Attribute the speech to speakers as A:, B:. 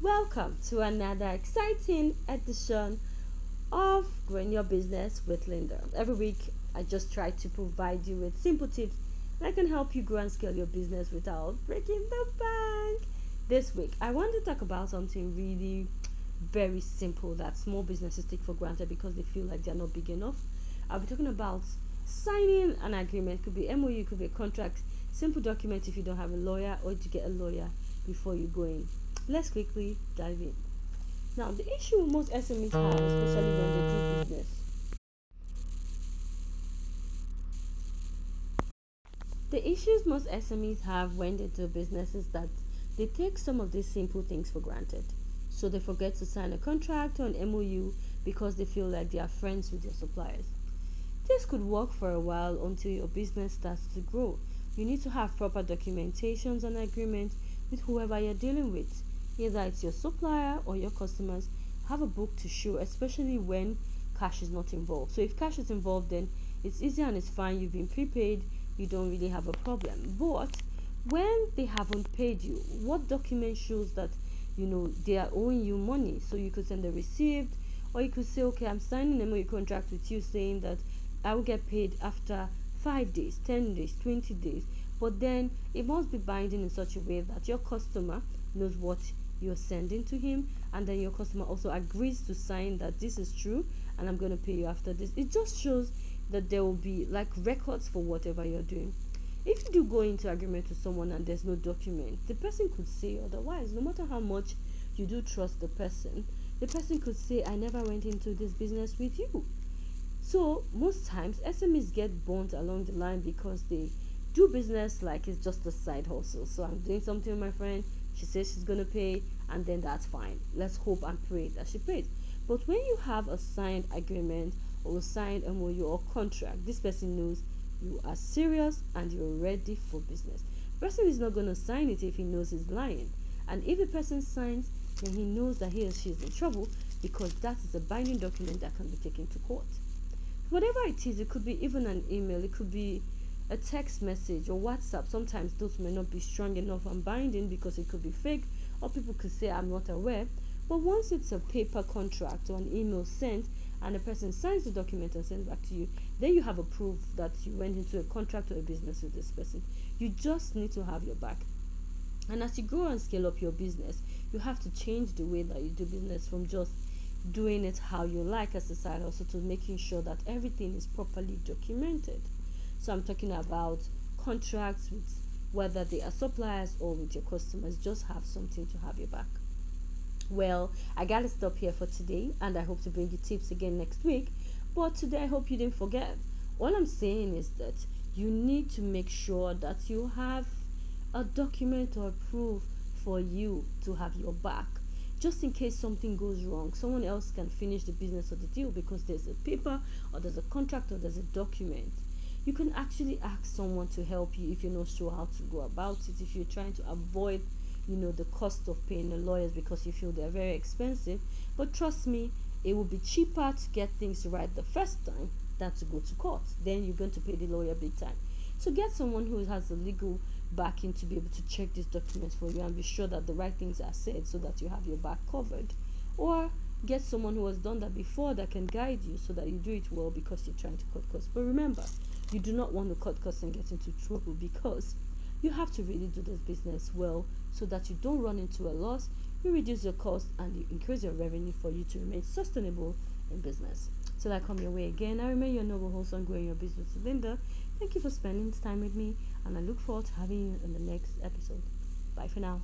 A: Welcome to another exciting edition of Growing Your Business with Linda. Every week, I just try to provide you with simple tips that can help you grow and scale your business without breaking the bank. This week, I want to talk about something really very simple that small businesses take for granted because they feel like they're not big enough. I'll be talking about signing an agreement, it could be MOU, could be a contract, simple document if you don't have a lawyer or to get a lawyer before you go in. Let's quickly dive in. Now, the issue most SMEs have, especially when they do business, the issues most SMEs have when they do business is that they take some of these simple things for granted. So they forget to sign a contract or an MOU because they feel like they are friends with their suppliers. This could work for a while until your business starts to grow. You need to have proper documentations and agreement with whoever you're dealing with either it's your supplier or your customers. Have a book to show especially when cash is not involved. So if cash is involved then it's easy and it's fine. You've been prepaid. You don't really have a problem. But when they haven't paid you what document shows that you know they are owing you money? So you could send a receipt or you could say okay i'm signing a contract with you saying that i will get paid after five days 10 days 20 days. But then it must be binding in such a way that your customer knows what you're sending to him and then your customer also agrees to sign that this is true and I'm going to pay you after this. It just shows that there will be like records for whatever you're doing. If you do go into agreement with someone and there's no document, the person could say otherwise, no matter how much you do trust the person, the person could say, I never went into this business with you. So, most times, SMEs get burnt along the line because they do business like it's just a side hustle. So, I'm doing something with my friend, she says she's going to pay, and then that's fine. Let's hope and pray that she pays. But when you have a signed agreement or a signed MOU or contract, this person knows you are serious and you're ready for business. Person is not going to sign it if he knows he's lying. And if a person signs, then he knows that he or she is in trouble because that is a binding document that can be taken to court. Whatever it is, it could be even an email, it could be a text message or WhatsApp, sometimes those may not be strong enough and binding because it could be fake, or people could say, I'm not aware. But once it's a paper contract or an email sent, and the person signs the document and sends back to you, then you have a proof that you went into a contract or a business with this person. You just need to have your back. And as you grow and scale up your business, you have to change the way that you do business from just doing it how you like as a side hustle to making sure that everything is properly documented. So I'm talking about contracts with whether they are suppliers or with your customers. Just have something to have your back. Well, I gotta stop here for today, and I hope to bring you tips again next week. But today, I hope you didn't forget. All I'm saying is that you need to make sure that you have a document or proof for you to have your back just in case something goes wrong someone else can finish the business or the deal because there's a paper or there's a contract or there's a document you can actually ask someone to help you if you're not sure how to go about it if you're trying to avoid you know the cost of paying the lawyers because you feel they're very expensive. But trust me it will be cheaper to get things right the first time than to go to court. Then you're going to pay the lawyer big time. So get someone who has the legal backing to be able to check these documents for you and be sure that the right things are said so that you have your back covered. Or get someone who has done that before that can guide you so that you do it well because you're trying to cut costs but remember you do not want to cut costs and get into trouble because you have to really do this business well so that you don't run into a loss, you reduce your cost, and you increase your revenue for you to remain sustainable in business. Till I come your way again, I remain your noble host on growing your business, Linda. Thank you for spending this time with me, and I look forward to having you in the next episode. Bye for now.